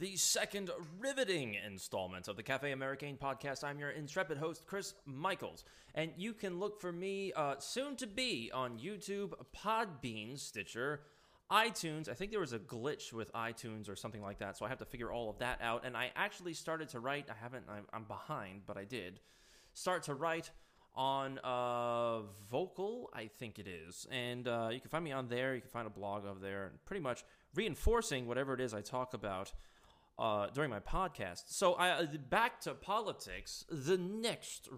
the second riveting installment of the Cafe Americain podcast. I'm your intrepid host, Chris Michaels, and you can look for me uh, soon to be on YouTube, Podbean, Stitcher, iTunes. I think there was a glitch with iTunes or something like that, so I have to figure all of that out. And I actually started to write. I haven't. I'm, I'm behind, but I did start to write on uh, Vocal, I think it is. And uh, you can find me on there. You can find a blog of there, and pretty much reinforcing whatever it is I talk about uh, during my podcast. So, I, uh, back to politics. The next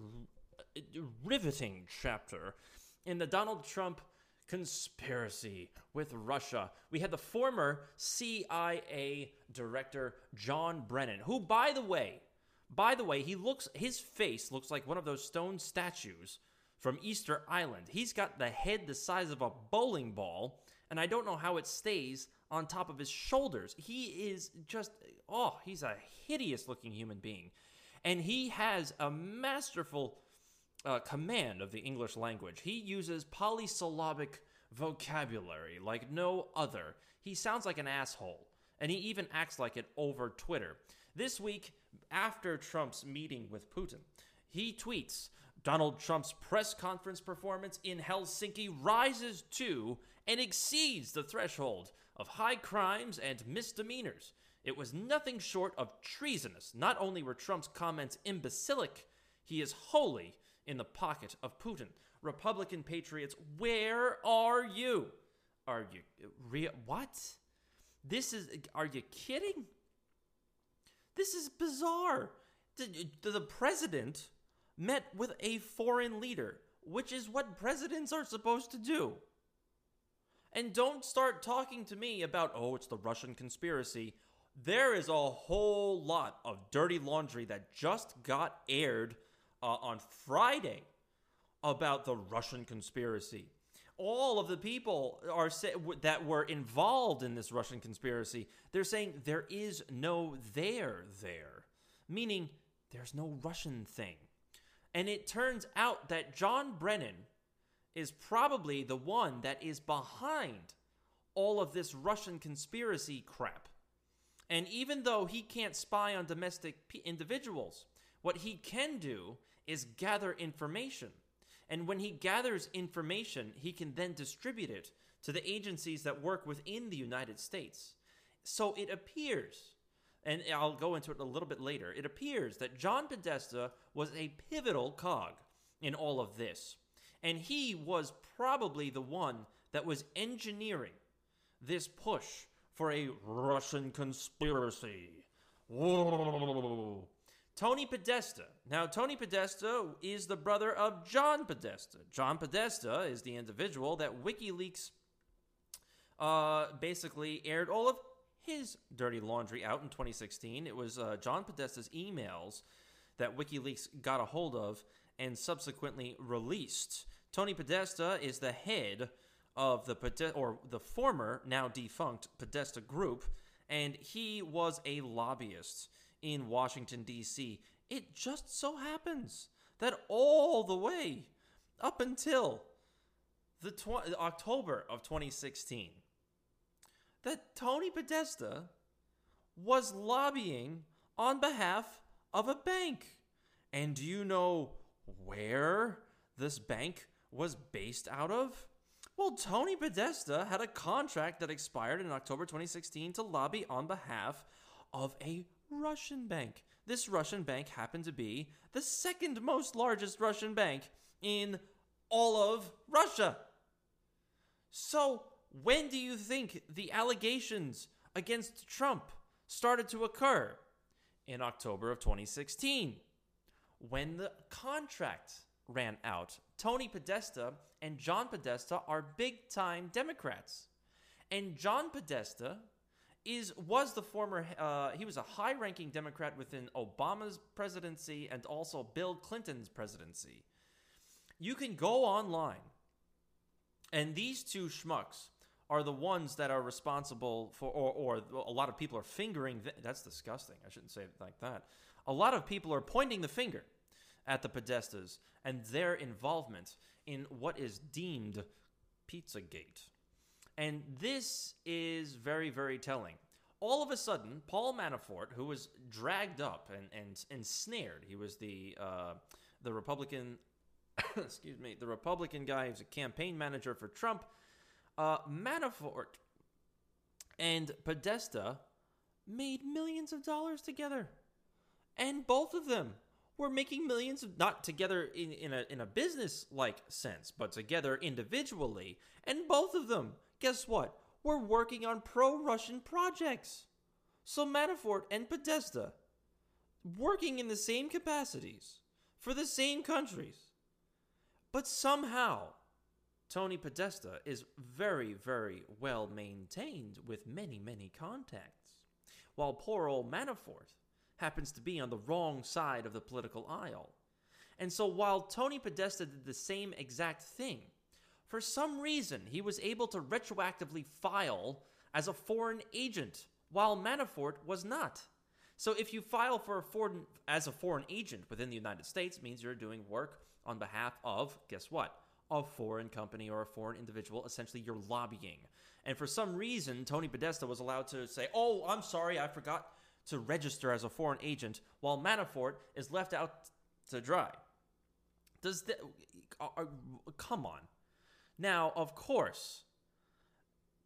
riveting chapter in the Donald Trump conspiracy with Russia. We had the former CIA director John Brennan, who, by the way, by the way, he looks his face looks like one of those stone statues from Easter Island. He's got the head the size of a bowling ball, and I don't know how it stays on top of his shoulders. He is just oh, he's a hideous looking human being. And he has a masterful uh, command of the English language. He uses polysyllabic vocabulary like no other. He sounds like an asshole, and he even acts like it over Twitter. This week, after Trump's meeting with Putin, he tweets Donald Trump's press conference performance in Helsinki rises to and exceeds the threshold of high crimes and misdemeanors. It was nothing short of treasonous. Not only were Trump's comments imbecilic, he is wholly in the pocket of Putin. Republican patriots, where are you? Are you real? What? This is. Are you kidding? This is bizarre. The, the president met with a foreign leader, which is what presidents are supposed to do. And don't start talking to me about, oh, it's the Russian conspiracy. There is a whole lot of dirty laundry that just got aired uh, on Friday about the Russian conspiracy. All of the people are say, that were involved in this Russian conspiracy, they're saying there is no there there, meaning there's no Russian thing. And it turns out that John Brennan is probably the one that is behind all of this Russian conspiracy crap. And even though he can't spy on domestic p- individuals, what he can do is gather information. And when he gathers information, he can then distribute it to the agencies that work within the United States. So it appears, and I'll go into it a little bit later, it appears that John Podesta was a pivotal cog in all of this. And he was probably the one that was engineering this push for a Russian conspiracy. Tony Podesta. Now, Tony Podesta is the brother of John Podesta. John Podesta is the individual that WikiLeaks uh, basically aired all of his dirty laundry out in 2016. It was uh, John Podesta's emails that WikiLeaks got a hold of and subsequently released. Tony Podesta is the head of the Podesta, or the former, now defunct Podesta Group, and he was a lobbyist in Washington, D.C. It just so happens that all the way up until the tw- October of 2016, that Tony Podesta was lobbying on behalf of a bank. And do you know where this bank was based out of? Well, Tony Podesta had a contract that expired in October 2016 to lobby on behalf of a Russian bank. This Russian bank happened to be the second most largest Russian bank in all of Russia. So, when do you think the allegations against Trump started to occur? In October of 2016, when the contract ran out. Tony Podesta and John Podesta are big time Democrats. And John Podesta is was the former uh, he was a high ranking Democrat within Obama's presidency and also Bill Clinton's presidency. You can go online, and these two schmucks are the ones that are responsible for, or, or a lot of people are fingering. Th- that's disgusting. I shouldn't say it like that. A lot of people are pointing the finger at the Podestas and their involvement in what is deemed Pizzagate. And this is very, very telling. all of a sudden, Paul Manafort, who was dragged up and, and ensnared, he was the uh, the Republican, excuse me, the Republican guy who's a campaign manager for Trump. Uh, Manafort and Podesta made millions of dollars together, and both of them were making millions of not together in, in a in a business like sense, but together individually. And both of them, guess what? were working on pro Russian projects. So Manafort and Podesta, working in the same capacities for the same countries. But somehow, Tony Podesta is very, very well maintained with many, many contacts, while poor old Manafort happens to be on the wrong side of the political aisle. And so while Tony Podesta did the same exact thing, for some reason, he was able to retroactively file as a foreign agent, while Manafort was not. So if you file for a foreign as a foreign agent within the United States, means you're doing work on behalf of guess what? A foreign company or a foreign individual. Essentially, you're lobbying. And for some reason, Tony Podesta was allowed to say, "Oh, I'm sorry, I forgot to register as a foreign agent," while Manafort is left out to dry. Does that? Uh, come on. Now, of course,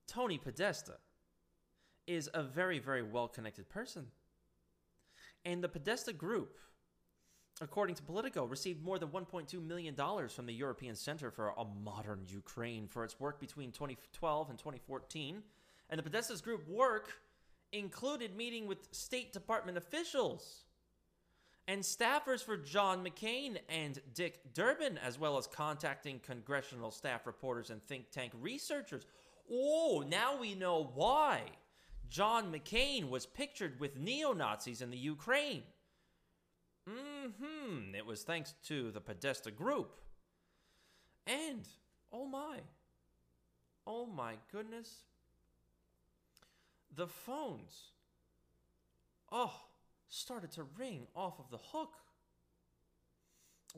Tony Podesta is a very, very well connected person. And the Podesta Group, according to Politico, received more than $1.2 million from the European Center for a Modern Ukraine for its work between 2012 and 2014. And the Podesta's group work included meeting with State Department officials and staffers for John McCain and Dick Durbin, as well as contacting congressional staff reporters and think tank researchers. Oh, now we know why John McCain was pictured with neo Nazis in the Ukraine. Mm hmm. It was thanks to the Podesta group. And, oh my, oh my goodness, the phones. Oh, started to ring off of the hook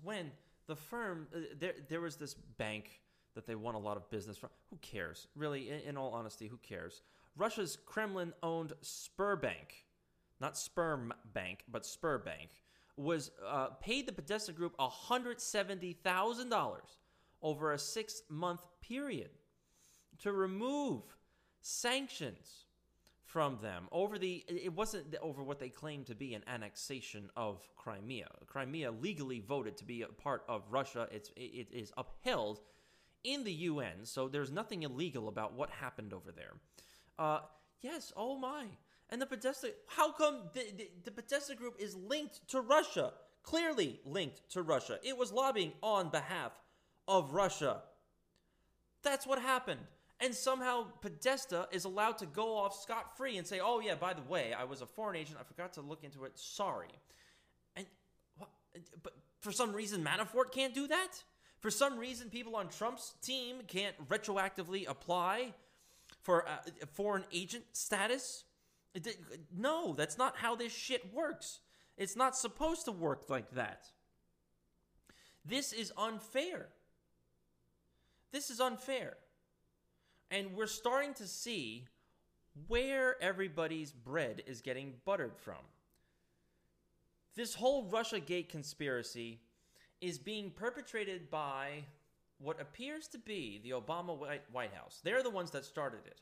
when the firm uh, there there was this bank that they won a lot of business from. Who cares? Really, in, in all honesty, who cares? Russia's Kremlin owned Sberbank, not Sperm Bank, but Sberbank, was uh, paid the Podesta Group $170,000 over a six month period to remove sanctions from them over the it wasn't over what they claimed to be an annexation of Crimea. Crimea legally voted to be a part of Russia. It's it is upheld in the UN, so there's nothing illegal about what happened over there. Uh, yes, oh my. And the Podesta, how come the, the, the Podesta group is linked to Russia? Clearly linked to Russia. It was lobbying on behalf of Russia. That's what happened and somehow Podesta is allowed to go off scot free and say, "Oh yeah, by the way, I was a foreign agent. I forgot to look into it. Sorry." And but for some reason, Manafort can't do that. For some reason, people on Trump's team can't retroactively apply for a foreign agent status. No, that's not how this shit works. It's not supposed to work like that. This is unfair. This is unfair. And we're starting to see where everybody's bread is getting buttered from. This whole Russia Gate conspiracy is being perpetrated by what appears to be the Obama White House. They're the ones that started it.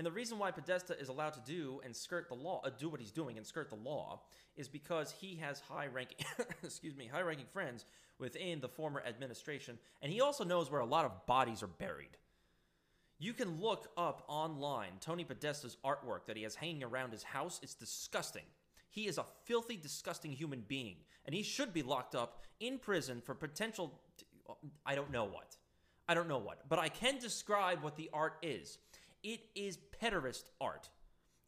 And the reason why Podesta is allowed to do and skirt the law, uh, do what he's doing and skirt the law, is because he has high-ranking, excuse me, high-ranking friends within the former administration, and he also knows where a lot of bodies are buried. You can look up online Tony Podesta's artwork that he has hanging around his house. It's disgusting. He is a filthy, disgusting human being, and he should be locked up in prison for potential. I don't know what. I don't know what. But I can describe what the art is. It is pederast art.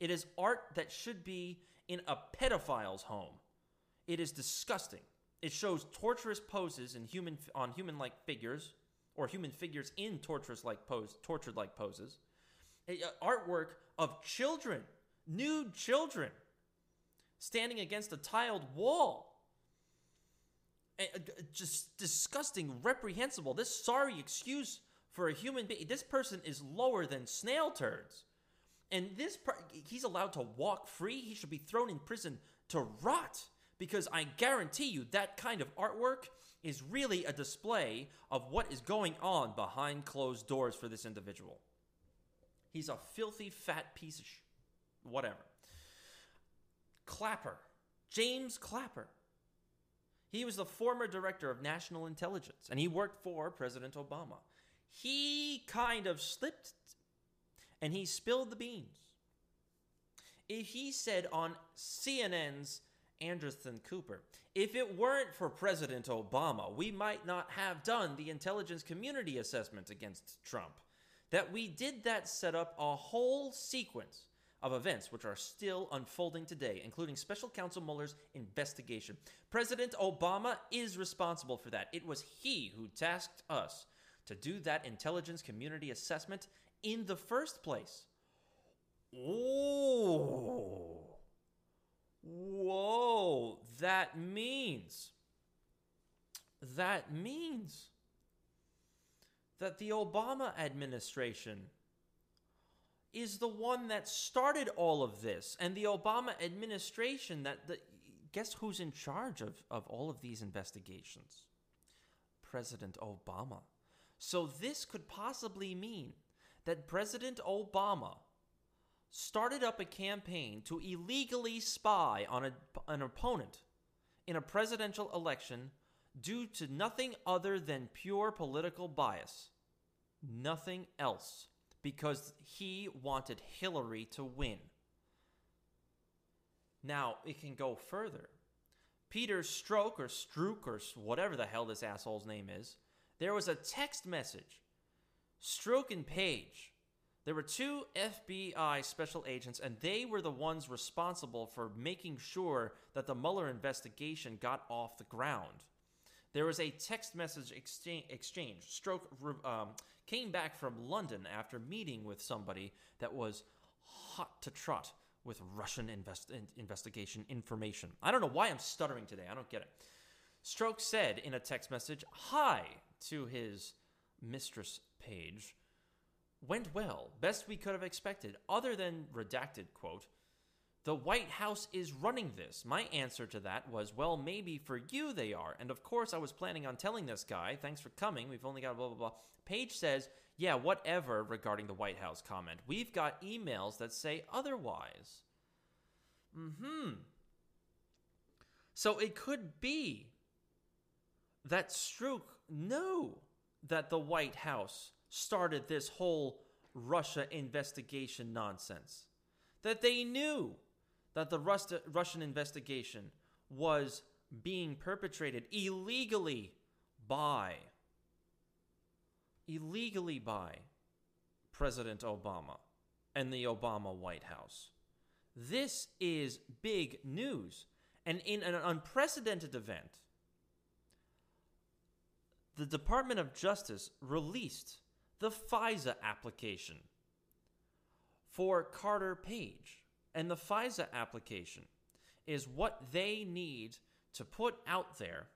It is art that should be in a pedophile's home. It is disgusting. It shows torturous poses in human on human-like figures or human figures in torturous like pose, tortured like poses. Artwork of children, nude children, standing against a tiled wall. Just disgusting, reprehensible. This sorry excuse for a human being. This person is lower than snail turds. And this, per- he's allowed to walk free. He should be thrown in prison to rot because I guarantee you that kind of artwork is really a display of what is going on behind closed doors for this individual. He's a filthy fat piece of sh- whatever. Clapper, James Clapper. He was the former director of national intelligence and he worked for President Obama. He kind of slipped and he spilled the beans. If he said on CNN's Anderson Cooper, if it weren't for President Obama, we might not have done the intelligence community assessment against Trump. That we did that set up a whole sequence of events which are still unfolding today, including special counsel Mueller's investigation. President Obama is responsible for that. It was he who tasked us to do that intelligence community assessment in the first place. Oh. Whoa, that means that means that the Obama administration is the one that started all of this and the Obama administration that the guess who's in charge of, of all of these investigations? President Obama. So this could possibly mean that President Obama started up a campaign to illegally spy on a, an opponent in a presidential election due to nothing other than pure political bias. Nothing else. Because he wanted Hillary to win. Now, it can go further. Peter Stroke or Strook or whatever the hell this asshole's name is, there was a text message. Strzok and Page there were two FBI special agents, and they were the ones responsible for making sure that the Mueller investigation got off the ground. There was a text message exchange. Strzok um, came back from London after meeting with somebody that was hot to trot with Russian invest- investigation information. I don't know why I'm stuttering today. I don't get it. Strzok said in a text message, Hi, to his mistress Page went well, best we could have expected, other than redacted quote. The White House is running this. My answer to that was, well, maybe for you they are. And of course, I was planning on telling this guy, thanks for coming. We've only got blah, blah, blah. Page says, yeah, whatever regarding the White House comment. We've got emails that say otherwise. Mm hmm. So it could be that Strzok knew that the White House started this whole Russia investigation nonsense. That they knew that the Russian investigation was being perpetrated illegally by illegally by President Obama and the Obama White House. This is big news. And in an unprecedented event, the Department of Justice released the FISA application for Carter Page. And the FISA application is what they need to put out there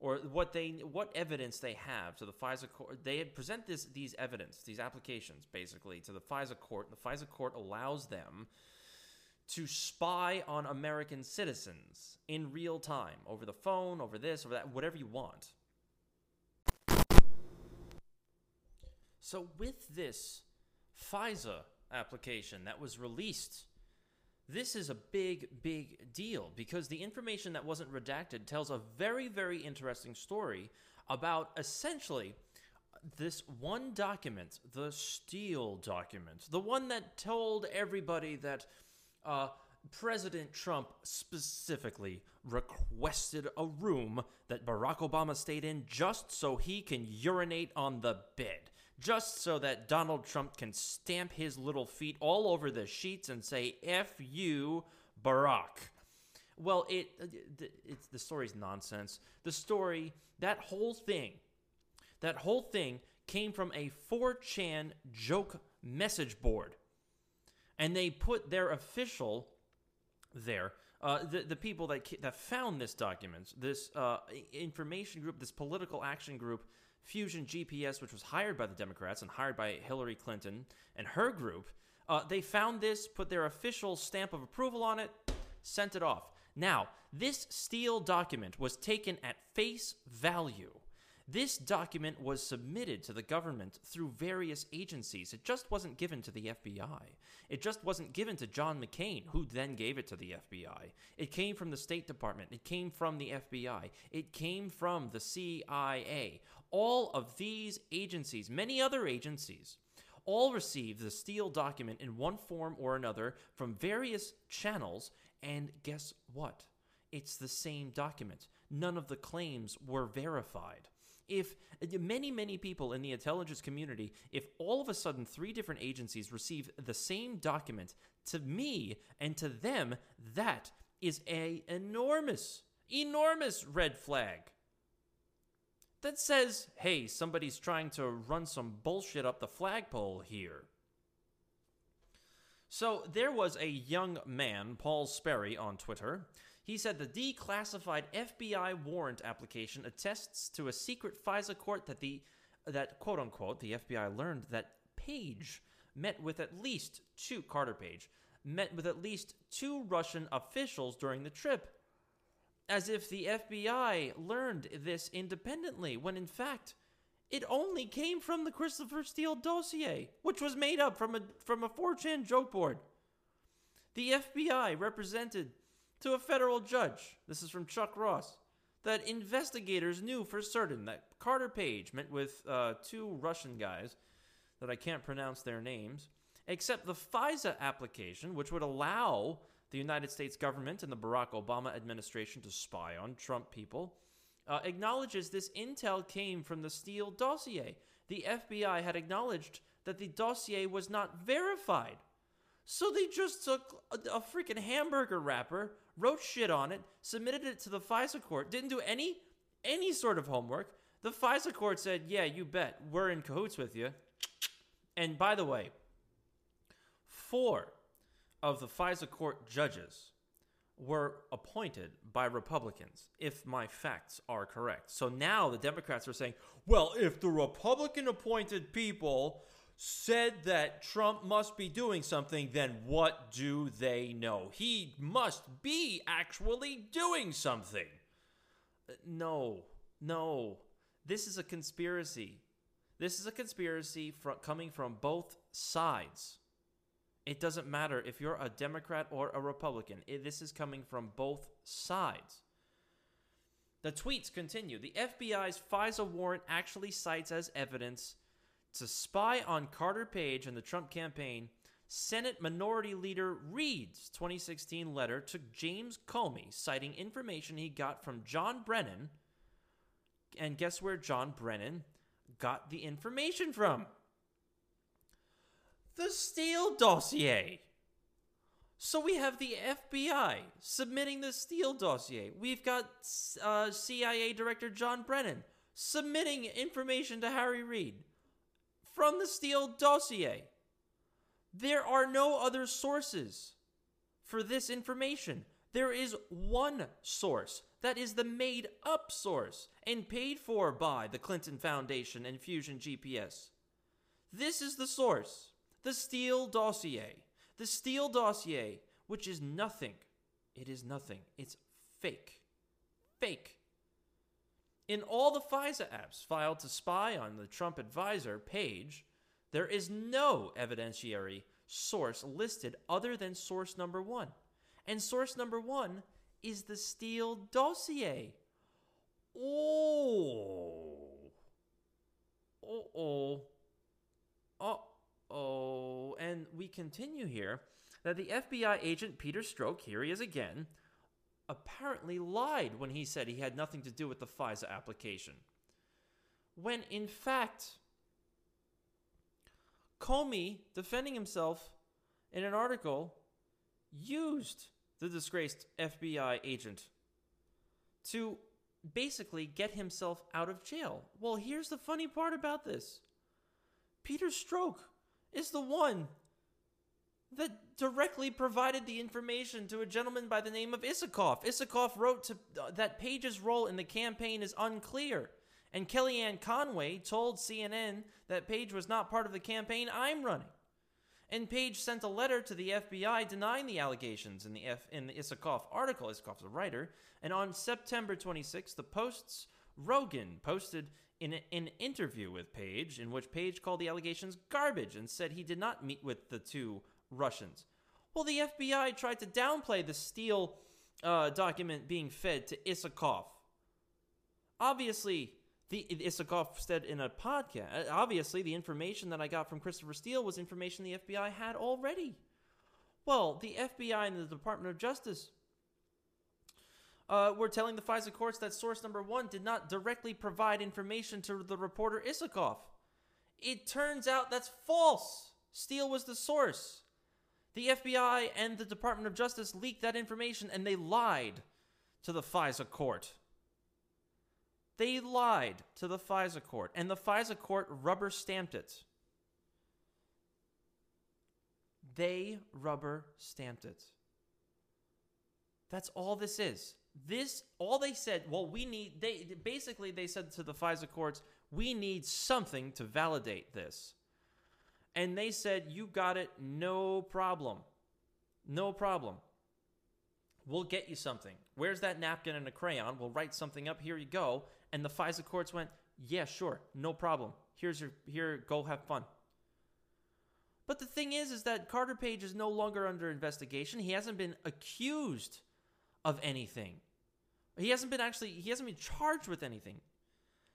or what they what evidence they have to the FISA court. They present this these evidence, these applications basically to the FISA court. The FISA court allows them to spy on American citizens in real time over the phone, over this, over that, whatever you want. So, with this FISA application that was released, this is a big, big deal because the information that wasn't redacted tells a very, very interesting story about essentially this one document, the Steele document, the one that told everybody that uh, President Trump specifically requested a room that Barack Obama stayed in just so he can urinate on the bed just so that Donald Trump can stamp his little feet all over the sheets and say "F you, Barack." Well, it it's the story's nonsense. The story, that whole thing, that whole thing came from a 4chan joke message board, and they put their official there. Uh, the the people that that found this document, this uh, information group, this political action group, Fusion GPS, which was hired by the Democrats and hired by Hillary Clinton and her group, Uh, they found this, put their official stamp of approval on it, sent it off. Now, this Steele document was taken at face value. This document was submitted to the government through various agencies. It just wasn't given to the FBI. It just wasn't given to John McCain, who then gave it to the FBI. It came from the State Department. It came from the FBI. It came from the CIA. All of these agencies, many other agencies, all received the Steele document in one form or another from various channels. And guess what? It's the same document. None of the claims were verified if many, many people in the intelligence community, if all of a sudden three different agencies receive the same document, to me and to them, that is a enormous, enormous red flag. That says, hey, somebody's trying to run some bullshit up the flagpole here. So there was a young man, Paul Sperry, on Twitter he said the declassified FBI warrant application attests to a secret FISA court that the that quote unquote the FBI learned that Page met with at least two Carter Page met with at least two Russian officials during the trip. As if the FBI learned this independently, when in fact it only came from the Christopher Steele dossier, which was made up from a from a 4chan joke board. The FBI represented to a federal judge, this is from Chuck Ross, that investigators knew for certain that Carter Page met with uh, two Russian guys that I can't pronounce their names, except the FISA application, which would allow the United States government and the Barack Obama administration to spy on Trump people, uh, acknowledges this intel came from the Steele dossier. The FBI had acknowledged that the dossier was not verified. So they just took a, a freaking hamburger wrapper, wrote shit on it, submitted it to the FISA court, didn't do any any sort of homework. The FISA court said, "Yeah, you bet, we're in cahoots with you." And by the way, four of the FISA court judges were appointed by Republicans, if my facts are correct. So now the Democrats are saying, well, if the Republican appointed people said that Trump must be doing something, then what do they know? He must be actually doing something. No, no. This is a conspiracy. This is a conspiracy from, coming from both sides. It doesn't matter if you're a Democrat or a Republican. It, this is coming from both sides. The tweets continue. The FBI's FISA warrant actually cites as evidence to spy on Carter Page and the Trump campaign, Senate Minority Leader Reid's 2016 letter to James Comey, citing information he got from John Brennan. And guess where John Brennan got the information from? The Steele dossier. So we have the FBI submitting the Steele dossier. We've got uh, CIA Director John Brennan submitting information to Harry Reid from the Steele dossier. There are no other sources for this information. There is one source that is the made up source and paid for by the Clinton Foundation and Fusion GPS. This is the source, the Steele dossier. The Steele dossier, which is nothing. It is nothing. It's fake. Fake. In all the FISA apps filed to spy on the Trump advisor Page, there is no evidentiary source listed other than source number one. And source number one is the Steele dossier. Oh. Oh, oh. Oh. And we continue here that the FBI agent Peter Stroke, here he is again, apparently lied when he said he had nothing to do with the FISA application. When in fact, Comey, defending himself in an article, used the disgraced FBI agent to basically get himself out of jail. Well, here's the funny part about this Peter Strzok is the one that directly provided the information to a gentleman by the name of Isikoff. Isikoff wrote to, uh, that Page's role in the campaign is unclear. And Kellyanne Conway told CNN that Page was not part of the campaign I'm running. And Page sent a letter to the FBI denying the allegations in the F- in the article. Isikoff's a writer, and on September 26th, the Post's Rogin posted in an interview with Page in which Page called the allegations garbage and said he did not meet with the two Russians. Well, the FBI tried to downplay the Steele uh, document being fed to Isikoff. Obviously, the Isikoff said in a podcast. Uh, obviously, the information that I got from Christopher Steele was information the FBI had already. Well, the FBI and the Department of Justice uh, were telling the FISA courts that source number one did not directly provide information to the reporter Isikoff. It turns out that's false. Steele was the source. The FBI and the Department of Justice leaked that information and they lied to the FISA court. They lied to the FISA court, and the FISA court rubber stamped it. They rubber stamped it. That's all this is. This all they said, well, we need they basically they said to the FISA courts, we need something to validate this. And they said, You got it, no problem. No problem. We'll get you something. Where's that napkin and a crayon? We'll write something up. Here you go. And the FISA courts went, Yeah, sure, no problem. Here's your here, go have fun. But the thing is, is that Carter Page is no longer under investigation. He hasn't been accused of anything. He hasn't been actually he hasn't been charged with anything.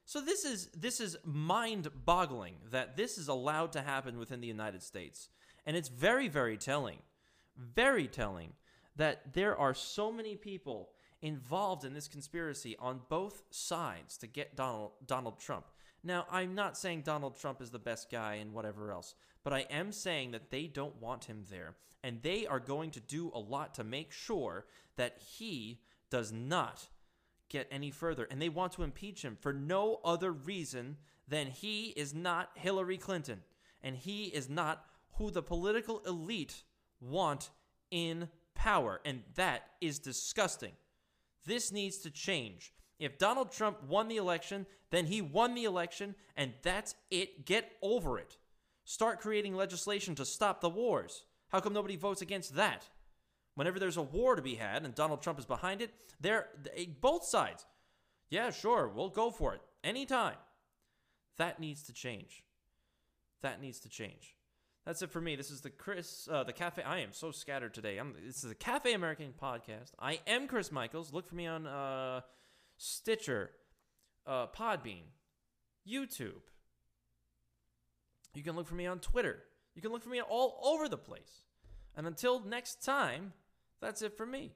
So this is this is mind-boggling that this is allowed to happen within the United States. And it's very very telling. Very telling that there are so many people involved in this conspiracy on both sides to get Donald Donald Trump. Now, I'm not saying Donald Trump is the best guy and whatever else, but I am saying that they don't want him there and they are going to do a lot to make sure that he does not get any further. And they want to impeach him for no other reason than he is not Hillary Clinton. And he is not who the political elite want in power. And that is disgusting. This needs to change. If Donald Trump won the election, then he won the election, and that's it. Get over it. Start creating legislation to stop the wars. How come nobody votes against that? Whenever there's a war to be had and Donald Trump is behind it, they're both sides. Yeah, sure, we'll go for it anytime. That needs to change. That needs to change. That's it for me. This is the Chris, uh, the Cafe. I am so scattered today. I'm, this is the Cafe American podcast. I am Chris Michaels. Look for me on uh, Stitcher, uh, Podbean, YouTube. You can look for me on Twitter. You can look for me all over the place. And until next time, that's it for me.